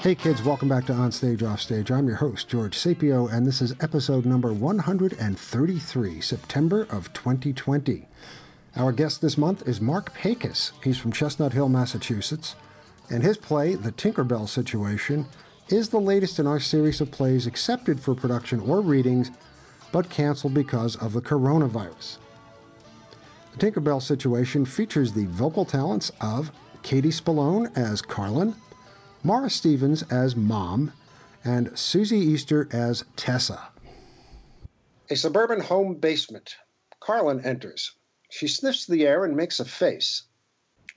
Hey kids, welcome back to On Stage Off Stage. I'm your host, George Sapio, and this is episode number 133, September of 2020. Our guest this month is Marc Paykuss. He's from Chestnut Hill, Massachusetts, and his play, The Tinkerbell Situation, is the latest in our series of plays accepted for production or readings, but canceled because of the coronavirus. The Tinkerbell Situation features the vocal talents of Katie Spallone as Carlin, Mara Stevens as Mom, and Susie Easter as Tessa. A suburban home basement. Carlin enters. She sniffs the air and makes a face.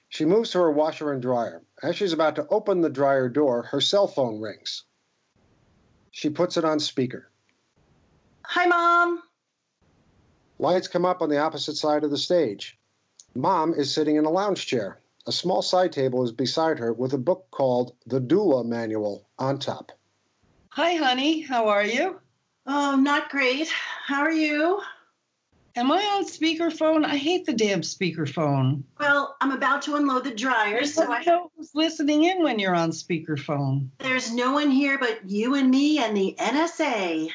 She moves to her washer and dryer. As she's about to open the dryer door, her cell phone rings. She puts it on speaker. Hi, Mom. Lights come up on the opposite side of the stage. Mom is sitting in a lounge chair. A small side table is beside her with a book called The Doula Manual on top. Hi, honey. How are you? Oh, not great. How are you? Am I on speakerphone? I hate the damn speakerphone. Well, I'm about to unload the dryer, so I know who's listening in when you're on speakerphone. There's no one here but you and me and the NSA.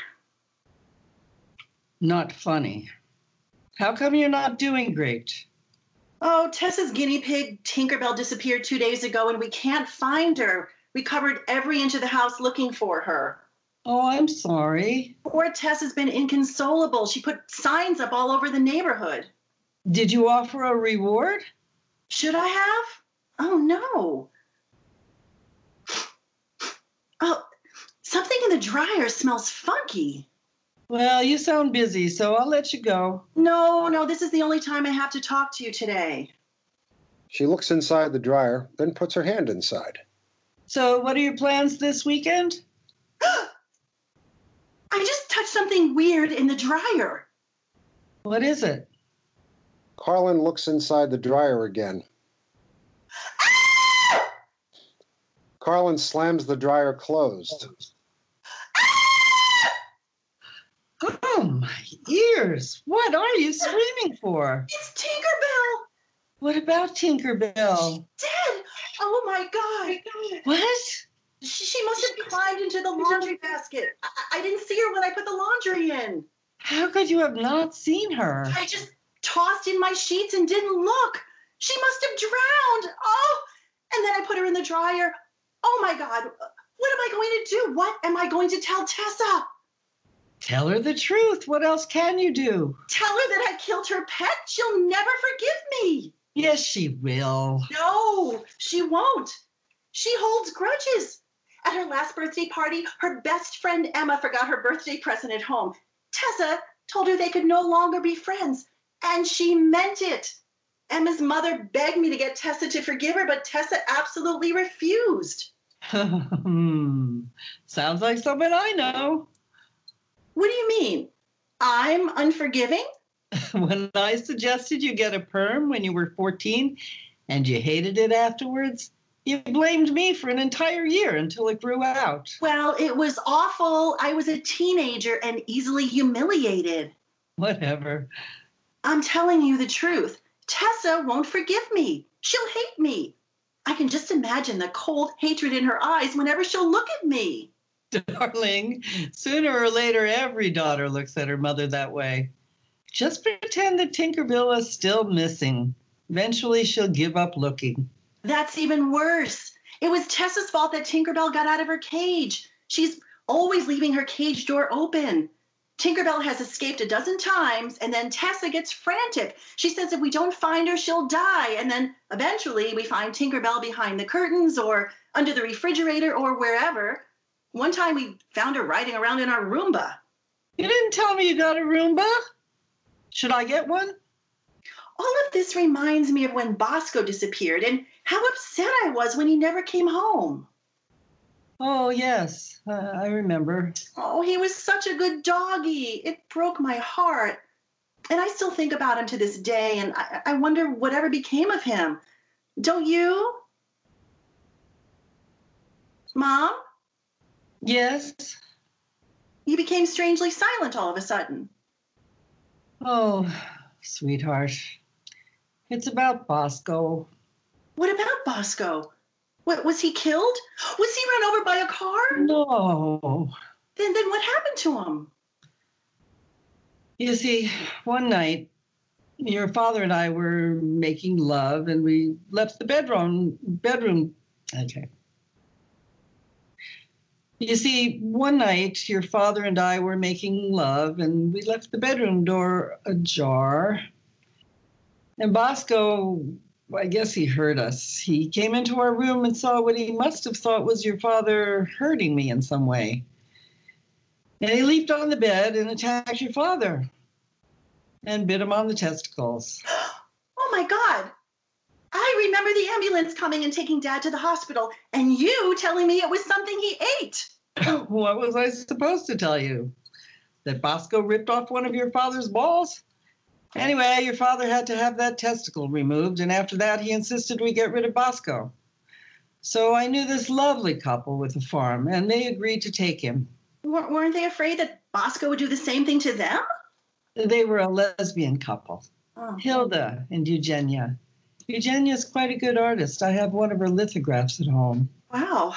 Not funny. How come you're not doing great? Oh, Tessa's guinea pig, Tinkerbell, disappeared two days ago and we can't find her. We covered every inch of the house looking for her. Oh, I'm sorry. Poor Tess has been inconsolable. She put signs up all over the neighborhood. Did you offer a reward? Should I have? Oh, no. Oh, something in the dryer smells funky. Well, you sound busy, so I'll let you go. No, no, this is the only time I have to talk to you today. She looks inside the dryer, then puts her hand inside. So, what are your plans this weekend? I just touched something weird in the dryer. What is it? Carlin looks inside the dryer again. Ah! Carlin slams the dryer closed. Oh, Oh, my ears. What are you screaming for? It's Tinkerbell. What about Tinkerbell? Dead. Oh, my God. What? She, she must have climbed into the laundry basket. I, I didn't see her when I put the laundry in. How could you have not seen her? I just tossed in my sheets and didn't look. She must have drowned. Oh, and then I put her in the dryer. Oh, my God. What am I going to do? What am I going to tell Tessa? Tell her the truth. What else can you do? Tell her that I killed her pet. She'll never forgive me. Yes, she will. No, she won't. She holds grudges. At her last birthday party, her best friend Emma forgot her birthday present at home. Tessa told her they could no longer be friends, and she meant it. Emma's mother begged me to get Tessa to forgive her, but Tessa absolutely refused. Hmm. Sounds like someone I know. What do you mean? I'm unforgiving? when I suggested you get a perm when you were 14 and you hated it afterwards, you blamed me for an entire year until it grew out. Well, it was awful. I was a teenager and easily humiliated. Whatever. I'm telling you the truth. Tessa won't forgive me. She'll hate me. I can just imagine the cold hatred in her eyes whenever she'll look at me. Darling, sooner or later, every daughter looks at her mother that way. Just pretend that Tinkerbell is still missing. Eventually, she'll give up looking. That's even worse. It was Tessa's fault that Tinkerbell got out of her cage. She's always leaving her cage door open. Tinkerbell has escaped a dozen times, and then Tessa gets frantic. She says if we don't find her, she'll die. And then eventually we find Tinkerbell behind the curtains or under the refrigerator or wherever. One time we found her riding around in our Roomba. You didn't tell me you got a Roomba? Should I get one? All of this reminds me of when Bosco disappeared and how upset I was when he never came home. Oh, yes, uh, I remember. Oh, he was such a good doggy. It broke my heart. And I still think about him to this day, and I, I wonder whatever became of him. Don't you? Mom? Yes. You became strangely silent all of a sudden. Oh, sweetheart. It's about Bosco. What about Bosco? What was he killed? Was he run over by a car? No. Then then what happened to him? You see, one night your father and I were making love and we left the bedroom bedroom okay. You see, one night your father and I were making love and we left the bedroom door ajar. And Bosco, I guess he heard us. He came into our room and saw what he must have thought was your father hurting me in some way. And he leaped on the bed and attacked your father and bit him on the testicles. Oh my God. I remember the ambulance coming and taking dad to the hospital, and you telling me it was something he ate. what was I supposed to tell you? That Bosco ripped off one of your father's balls? Anyway, your father had to have that testicle removed, and after that, he insisted we get rid of Bosco. So I knew this lovely couple with a farm, and they agreed to take him. W- weren't they afraid that Bosco would do the same thing to them? They were a lesbian couple, Oh. Hilda and Eugenia. Eugenia's quite a good artist. I have one of her lithographs at home. Wow.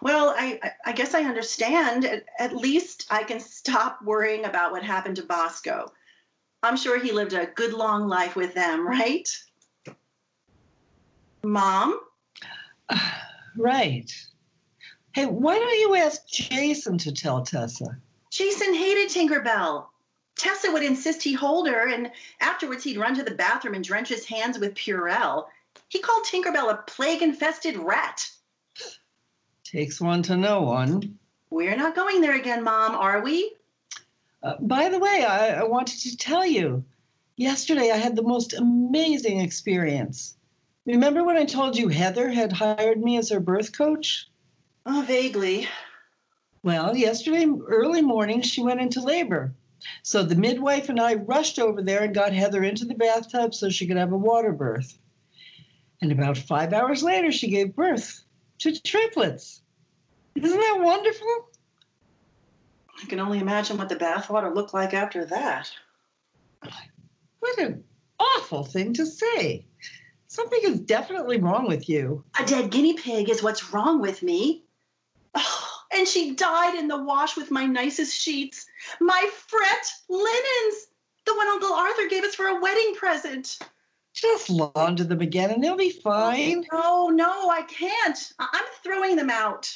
Well, I, I- guess I understand. At, at least I can stop worrying about what happened to Bosco. I'm sure he lived a good long life with them, right? Mom? Right. Hey, why don't you ask Jason to tell Tessa? Jason hated Tinkerbell. Tessa would insist he hold her, and afterwards he'd run to the bathroom and drench his hands with Purell. He called Tinkerbell a plague infested rat. Takes one to know one. We're not going there again, Mom, are we? Uh, by the way, I, I wanted to tell you. Yesterday, I had the most amazing experience. Remember when I told you Heather had hired me as her birth coach? Oh, vaguely. Well, yesterday early morning, she went into labor. So the midwife and I rushed over there and got Heather into the bathtub so she could have a water birth. And about five hours later, she gave birth to triplets. Isn't that wonderful? I can only imagine what the bathwater looked like after that. What an awful thing to say. Something is definitely wrong with you. A dead guinea pig is what's wrong with me. Oh, and she died in the wash with my nicest sheets, my Frette linens, the one Uncle Arthur gave us for a wedding present. Just launder them again and they'll be fine. Oh, no, no, I can't. I'm throwing them out.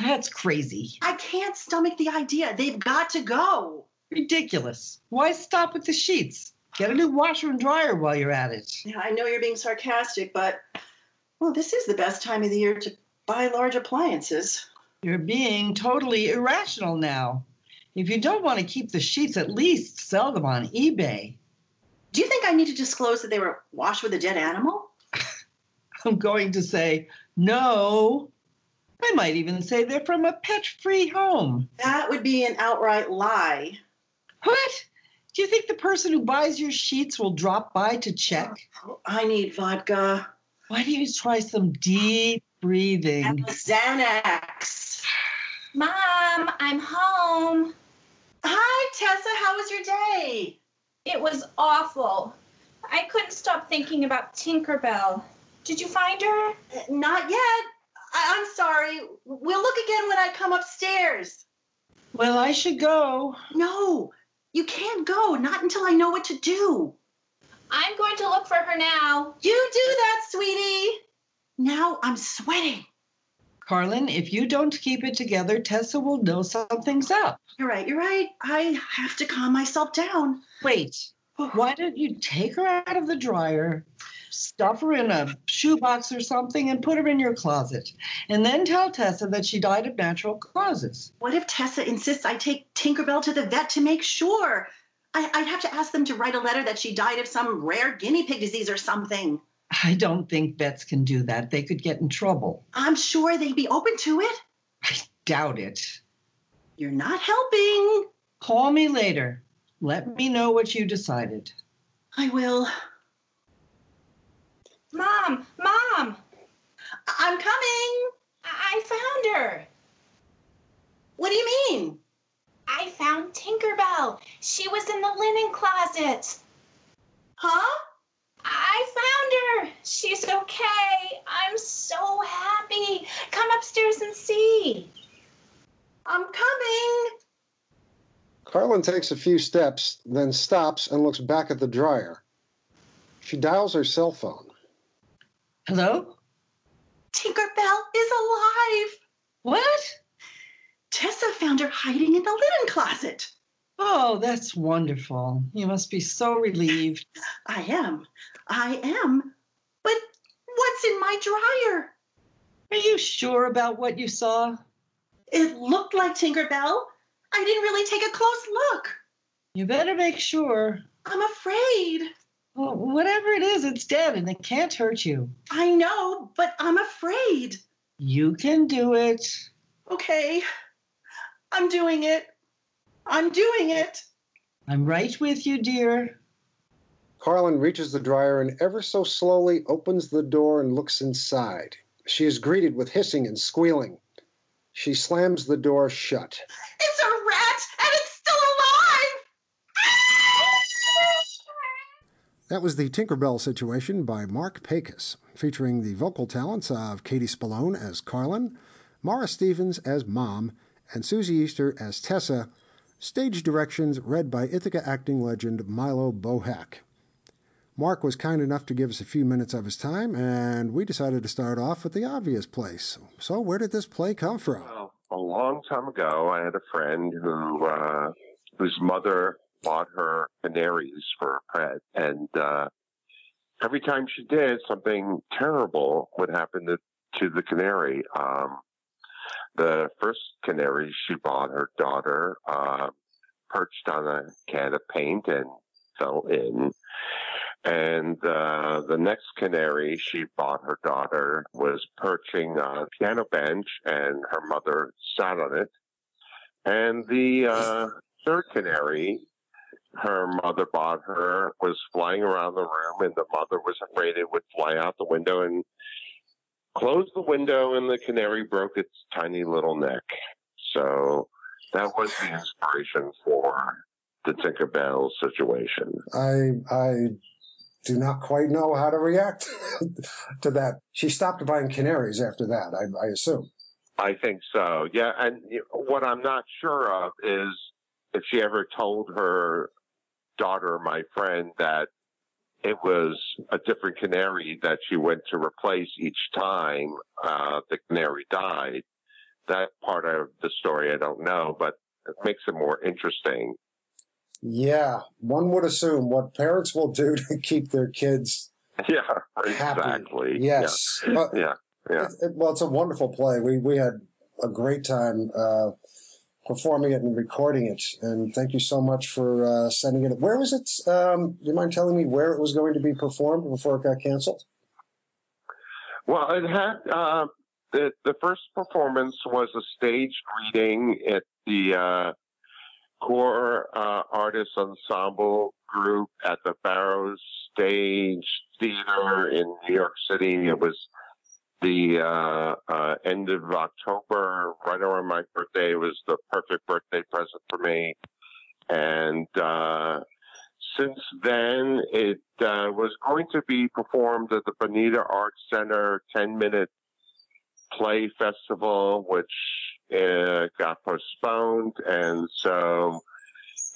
That's crazy. I can't stomach the idea. They've got to go. Ridiculous. Why stop with the sheets? Get a new washer and dryer while you're at it. Yeah, I know you're being sarcastic, but well, this is the best time of the year to buy large appliances. You're being totally irrational now. If you don't want to keep the sheets, at least sell them on eBay. Do you think I need to disclose that they were washed with a dead animal? I'm going to say no. I might even say they're from a pet free home. That would be an outright lie. What? Do you think the person who buys your sheets will drop by to check? Oh, I need vodka Why don't you try some deep breathing? and Xanax. Mom, I'm home. Hi, Tessa. How was your day? It was awful. I couldn't stop thinking about Tinkerbell. Did you find her? Uh, Not yet. I- I'm sorry. We'll look again when I come upstairs. Well, I should go. No, you can't go. Not until I know what to do. I'm going to look for her now. You do that, sweetie. Now I'm sweating. Carlin, if you don't keep it together, Tessa will know something's up. You're right. You're right. I have to calm myself down. Wait, oh. why don't you take her out of the dryer, stuff her in a shoebox or something, and put her in your closet? And then tell Tessa that she died of natural causes. What if Tessa insists I take Tinkerbell to the vet to make sure? I, I'd have to ask them to write a letter that she died of some rare guinea pig disease or something. I don't think vets can do that. They could get in trouble. I'm sure they'd be open to it. I doubt it. You're not helping. Call me later. Let me know what you decided. I will. Mom, Mom, I- I'm coming. I, I found her. What do you mean? I found Tinkerbell. She was in the linen closet. Huh? I found her. She's okay. I'm so happy. Come upstairs and see. I'm coming. Carlin takes a few steps, then stops and looks back at the dryer. She dials her cell phone. Hello? Tinkerbell is alive. What? Tessa found her hiding in the linen closet. Oh, that's wonderful. You must be so relieved. I am. I am. But what's in my dryer? Are you sure about what you saw? It looked like Tinkerbell. I didn't really take a close look. You better make sure. I'm afraid. Well, whatever it is, it's dead and it can't hurt you. I know, but I'm afraid. You can do it. Okay. I'm doing it. I'm doing it. I'm right with you, dear. Carlin reaches the dryer and ever so slowly opens the door and looks inside. She is greeted with hissing and squealing. She slams the door shut. It's a rat and it's still alive! Ah! That was the Tinkerbell situation by Marc Paykuss, featuring the vocal talents of Katie Spallone as Carlin, Mara Stevens as Mom, and Susie Easter as Tessa. Stage directions read by Ithaca acting legend Milo Bohack. Marc was kind enough to give us a few minutes of his time, and we decided to start off with the obvious place. So, where did this play come from? Well, a long time ago, I had a friend who uh, whose mother bought her canaries for a pet, and uh, every time she did, something terrible would happen to, to the canary. Um, the first canary she bought her daughter uh, perched on a can of paint and fell in. And uh, the next canary she bought her daughter was perching on a piano bench, and her mother sat on it. And the uh, third canary her mother bought her was flying around the room, and the mother was afraid it would fly out the window and closed the window, and the canary broke its tiny little neck. So that was the inspiration for the Tinkerbell situation. I I do not quite know how to react to that. She stopped buying canaries after that, I, I assume. I think so. Yeah, and what I'm not sure of is if she ever told her daughter, my friend, that it was a different canary that she went to replace each time uh, the canary died. That part of the story I don't know, but it makes it more interesting. Yeah, one would assume what parents will do to keep their kids Yeah, happy. exactly. Yes. Yeah. Yeah. Yeah. it- it- well, it's a wonderful play. We we had a great time uh, performing it and recording it. And thank you so much for uh, sending it. Where was it? Um, do you mind telling me where it was going to be performed before it got canceled? Well, it had uh, the the first performance was a stage reading at the uh, core uh, artist ensemble group at the Barrows Stage Theater in New York City. It was the uh, uh, end of October, right around my birthday. Was the perfect birthday present for me, and uh, since then, it uh, was going to be performed at the Bonita Arts Center 10 minute play festival, which uh, got postponed. And so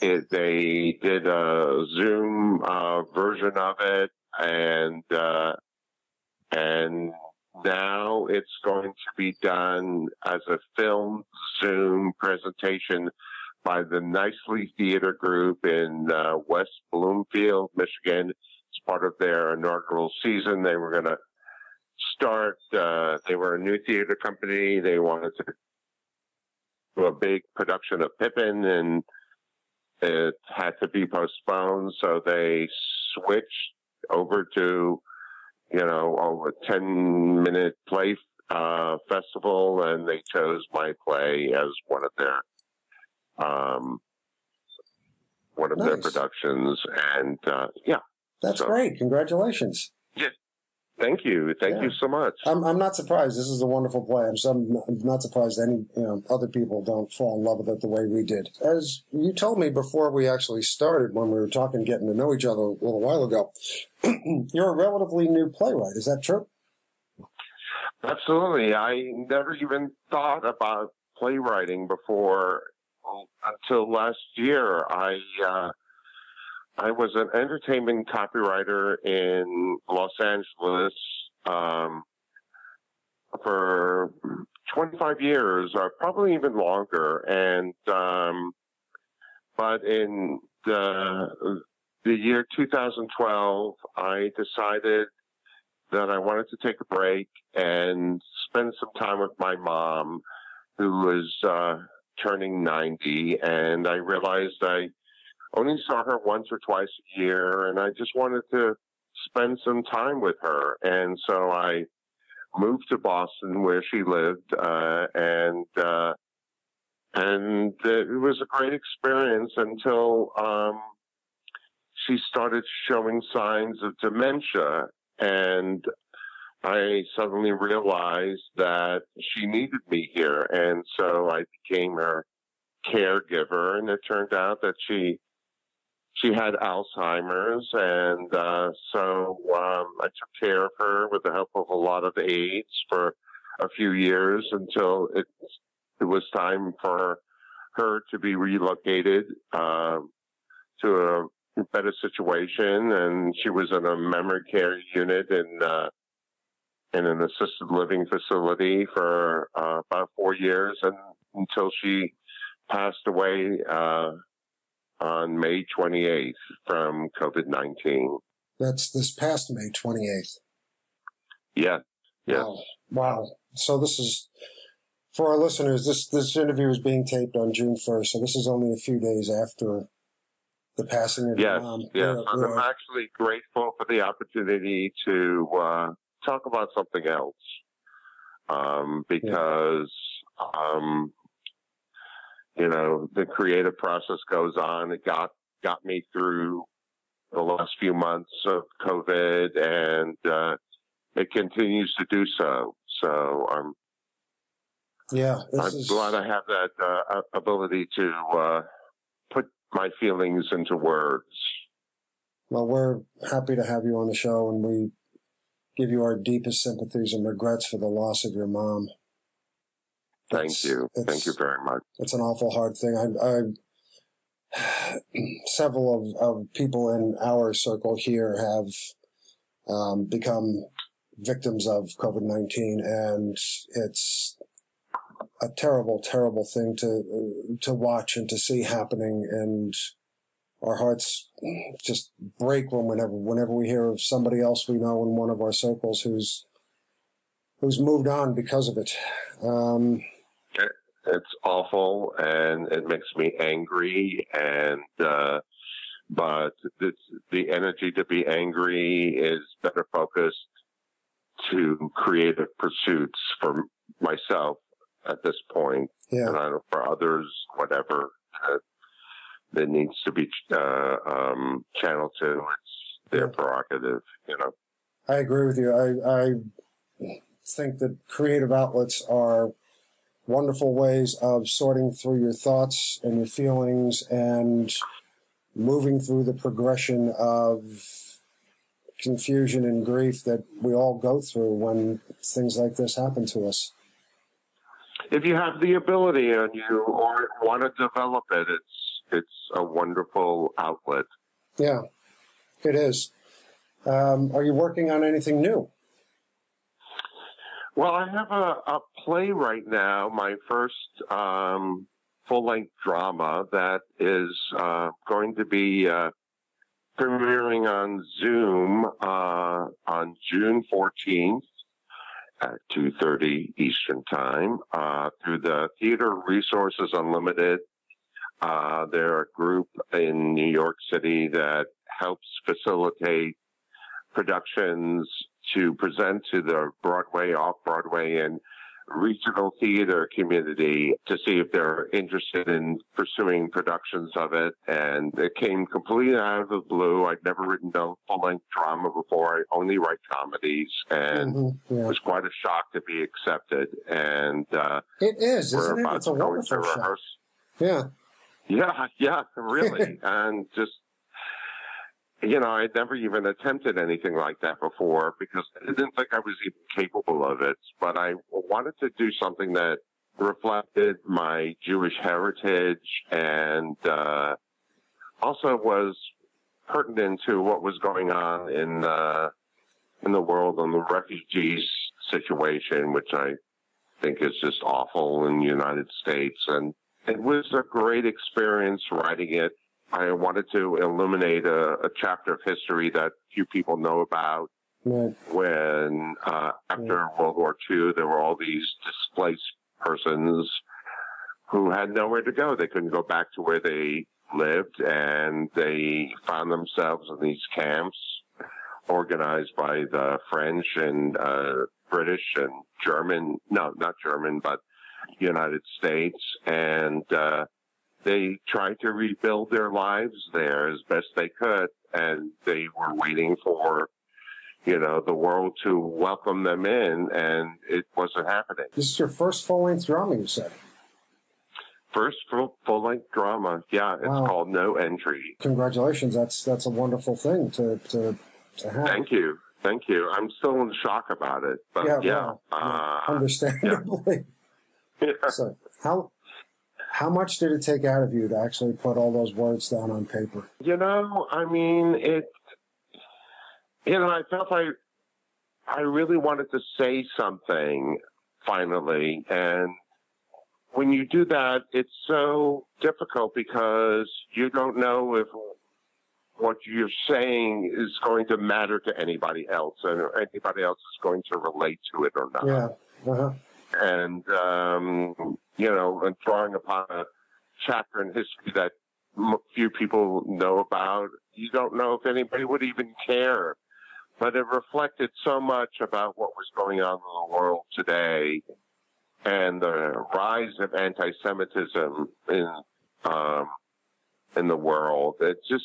it, they did a Zoom uh, version of it. And, uh, and now it's going to be done as a film Zoom presentation by the Nicely Theater Group in uh, West Bloomfield, Michigan. It's part of their inaugural season. They were going to start, uh, they were a new theater company. They wanted to do a big production of Pippin and it had to be postponed. So they switched over to, you know, a 10 minute play uh, festival and they chose my play as one of their um, one of their productions. And uh, yeah, That's So- great. Congratulations. Thank you, thank Yeah. you so much. I'm, I'm not surprised. This is a wonderful play. I'm, so, I'm not surprised any you know other people don't fall in love with it the way we did. As you told me before we actually started, when we were talking, getting to know each other a little while ago, you're a relatively new playwright. Is that true? Absolutely, I never even thought about playwriting before until last year, I uh, I was an entertainment copywriter in Los Angeles um, for 25 years, or probably even longer. And um, but in the the year 2012, I decided that I wanted to take a break and spend some time with my mom, who was uh, turning 90. And I realized I only saw her once or twice a year, and I just wanted to spend some time with her. And so I moved to Boston, where she lived, uh, and uh, and it was a great experience until um, she started showing signs of dementia, and I suddenly realized that she needed me here, and so I became her caregiver. And it turned out that she she had Alzheimer's, and uh, so um, I took care of her with the help of a lot of aides for a few years until it it was time for her to be relocated uh, to a better situation, and she was in a memory care unit in uh, in an assisted living facility for uh, about four years, and until she passed away uh, on May 28th from COVID 19. That's this past May 28th. Yeah. Yes. Wow. wow. So this is for our listeners. This this interview is being taped on June 1st, so this is only a few days after the passing of yes, your mom. Yes. We're- I'm actually grateful for the opportunity to uh, talk about something else um, because. Um, you know, the creative process goes on. It got got me through the last few months of COVID, and uh, it continues to do so. So I'm yeah, this I'm is glad I have that uh, ability to uh, put my feelings into words. well. We're happy to have you on the show, and we give you our deepest sympathies and regrets for the loss of your mom. Thank It's- you. it's- Thank you very much. it's an awful hard thing. I, I several of, of people in our circle here have um, become victims of COVID nineteen, and it's a terrible, terrible thing to to watch and to see happening. And our hearts just break when whenever whenever we hear of somebody else we know in one of our circles who's who's moved on because of it. Um, it's awful and it makes me angry and uh but it's the energy to be angry is better focused to creative pursuits for myself at this point yeah. and I don't, for others whatever uh, that needs to be uh um channeled to it's their prerogative you know I agree with you. I, I think that creative outlets are wonderful ways of sorting through your thoughts and your feelings and moving through the progression of confusion and grief that we all go through when things like this happen to us. if you have the ability and you or want to develop it it's it's a wonderful outlet Yeah, it is. Um, are you working on anything new? Well, I have a, a play right now, my first um, full length drama that is uh, going to be uh, premiering on Zoom uh, on June 14th at 2.30 Eastern Time uh, through the Theater Resources Unlimited. Uh, they're a group in New York City that helps facilitate productions to present to the Broadway, off Broadway, and regional theater community to see if they're interested in pursuing productions of it. And it came completely out of the blue. I'd never written a full length drama before. I only write comedies, and Mhm, it was quite a shock to be accepted. And uh, It is, we're isn't it? about It's a to go into wonderful show. Yeah, Yeah, yeah, really. and just, you know, I'd never even attempted anything like that before because I didn't think I was even capable of it. But I wanted to do something that reflected my Jewish heritage and uh, also was pertinent to what was going on in uh, in the world on the refugees situation, which I think is just awful in the United States. And it was a great experience writing it. I wanted to illuminate a, a chapter of history that few people know about. When uh, after World War II, there were all these displaced persons who had nowhere to go. They couldn't go back to where they lived, and they found themselves in these camps organized by the French and uh, British and German, no, not German, but United States. And uh, they tried to rebuild their lives there as best they could. And they were waiting for, you know, the world to welcome them in, and it wasn't happening. This is your first full length drama, you said. First full, length drama. Yeah, it's Wow. called No Entry. Congratulations. That's that's a wonderful thing to to, to have. Thank you. Thank you. I'm still in shock about it, but Yeah, yeah. yeah, uh, Understandably. yeah. So how how much did it take out of you to actually put all those words down on paper? You know, I mean, it. You know, I felt like I really wanted to say something finally, and when you do that, it's so difficult because you don't know if what you're saying is going to matter to anybody else, and anybody else is going to relate to it or not Yeah. Uh-huh. and um, you know, and drawing upon a chapter in history that few people know about, you don't know if anybody would even care. But it reflected so much about what was going on in the world today, and the rise of anti-Semitism in um, in the world. It just,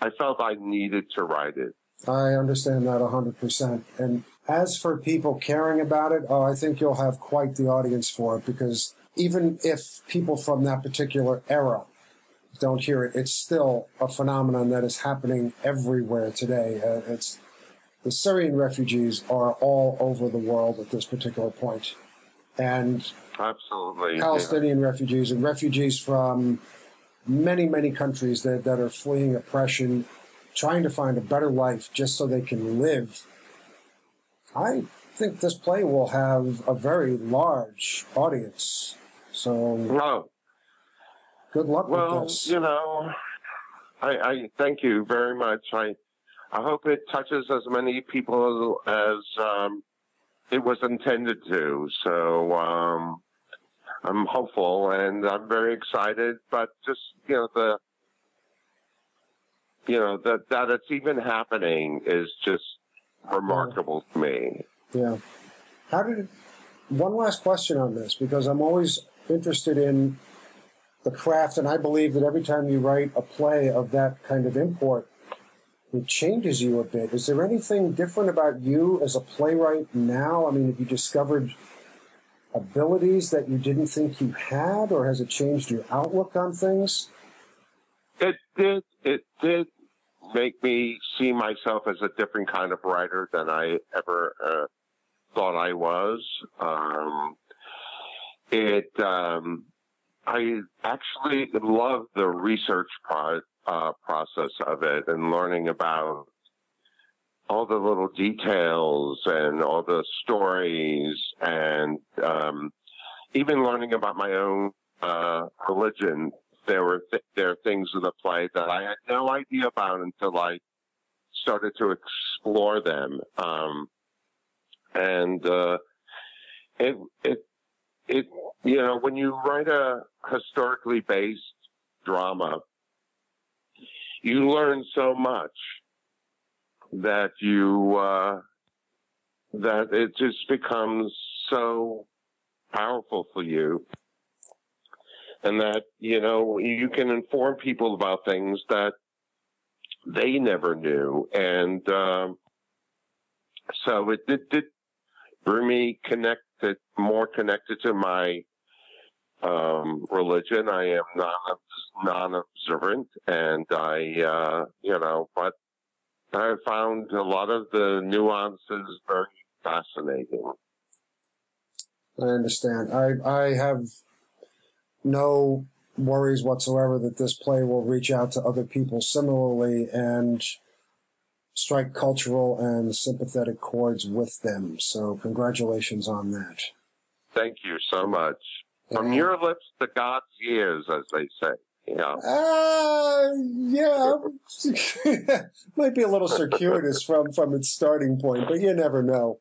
I felt I needed to write it. I understand that 100%. And as for people caring about it, oh, I think you'll have quite the audience for it because even if people from that particular era don't hear it, it's still a phenomenon that is happening everywhere today. Uh, it's the Syrian refugees are all over the world at this particular point. And Absolutely. yeah. Palestinian refugees and refugees from many, many countries that, that are fleeing oppression, trying to find a better life just so they can live. I think this play will have a very large audience. So good luck Well, with this. you know, I, I thank you very much. I I hope it touches as many people as um, it was intended to. So um, I'm hopeful and I'm very excited. But just you know the you know that that it's even happening is just remarkable to me. Yeah. How did one last question on this because I'm always interested in the craft, and I believe that every time you write a play of that kind of import, it changes you a bit. Is there anything different about you as a playwright now? I mean, have you discovered abilities that you didn't think you had, or has it changed your outlook on things? It did. It did make me see myself as a different kind of writer than I ever uh, thought I was. Um, it. Um, I actually love the research pro- uh, process of it and learning about all the little details and all the stories and um, even learning about my own uh, religion there were th- there are things in the play that I had no idea about until I started to explore them. Um, and uh, it it it you know when you write a historically based drama, you learn so much that you uh, that it just becomes so powerful for you. And that you know you can inform people about things that they never knew. And um, so it did, did bring me connected more connected to my um, religion i am non non-observant and i uh, you know but i found a lot of the nuances very fascinating I understand. I I have no worries whatsoever that this play will reach out to other people similarly and strike cultural and sympathetic chords with them. So congratulations on that. Thank you so much. From your lips to God's ears, as they say. Yeah. Uh, yeah. Might be a little circuitous from, from its starting point, but you never know.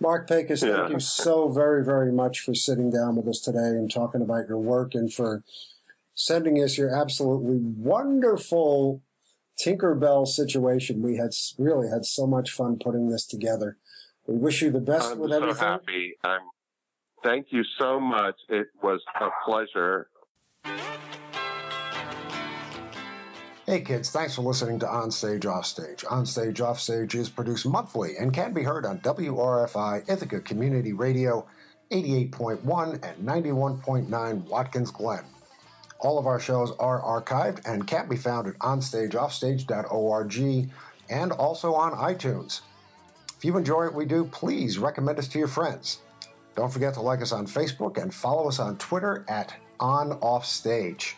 Marc Paykuss, yeah. thank you so very, very much for sitting down with us today and talking about your work and for sending us your absolutely wonderful Tinkerbell situation. We had really had so much fun putting this together. We wish you the best I'm with so everything. happy. I'm. Thank you so much. It was a pleasure. Hey kids, thanks for listening to Onstage Offstage. Onstage Offstage is produced monthly and can be heard on WRFI Ithaca Community Radio 88.1 and 91.9 Watkins Glen. All of our shows are archived and can be found at onstageoffstage.org and also on iTunes. If you enjoy what we do, please recommend us to your friends. Don't forget to like us on Facebook and follow us on Twitter at OnOffStage.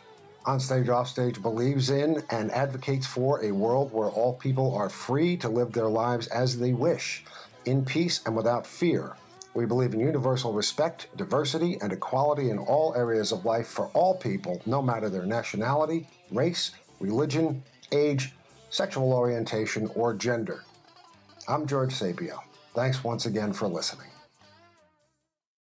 Onstage Offstage believes in and advocates for a world where all people are free to live their lives as they wish, in peace and without fear. We believe in universal respect, diversity, and equality in all areas of life for all people, no matter their nationality, race, religion, age, sexual orientation, or gender. I'm George Sapio. Thanks once again for listening.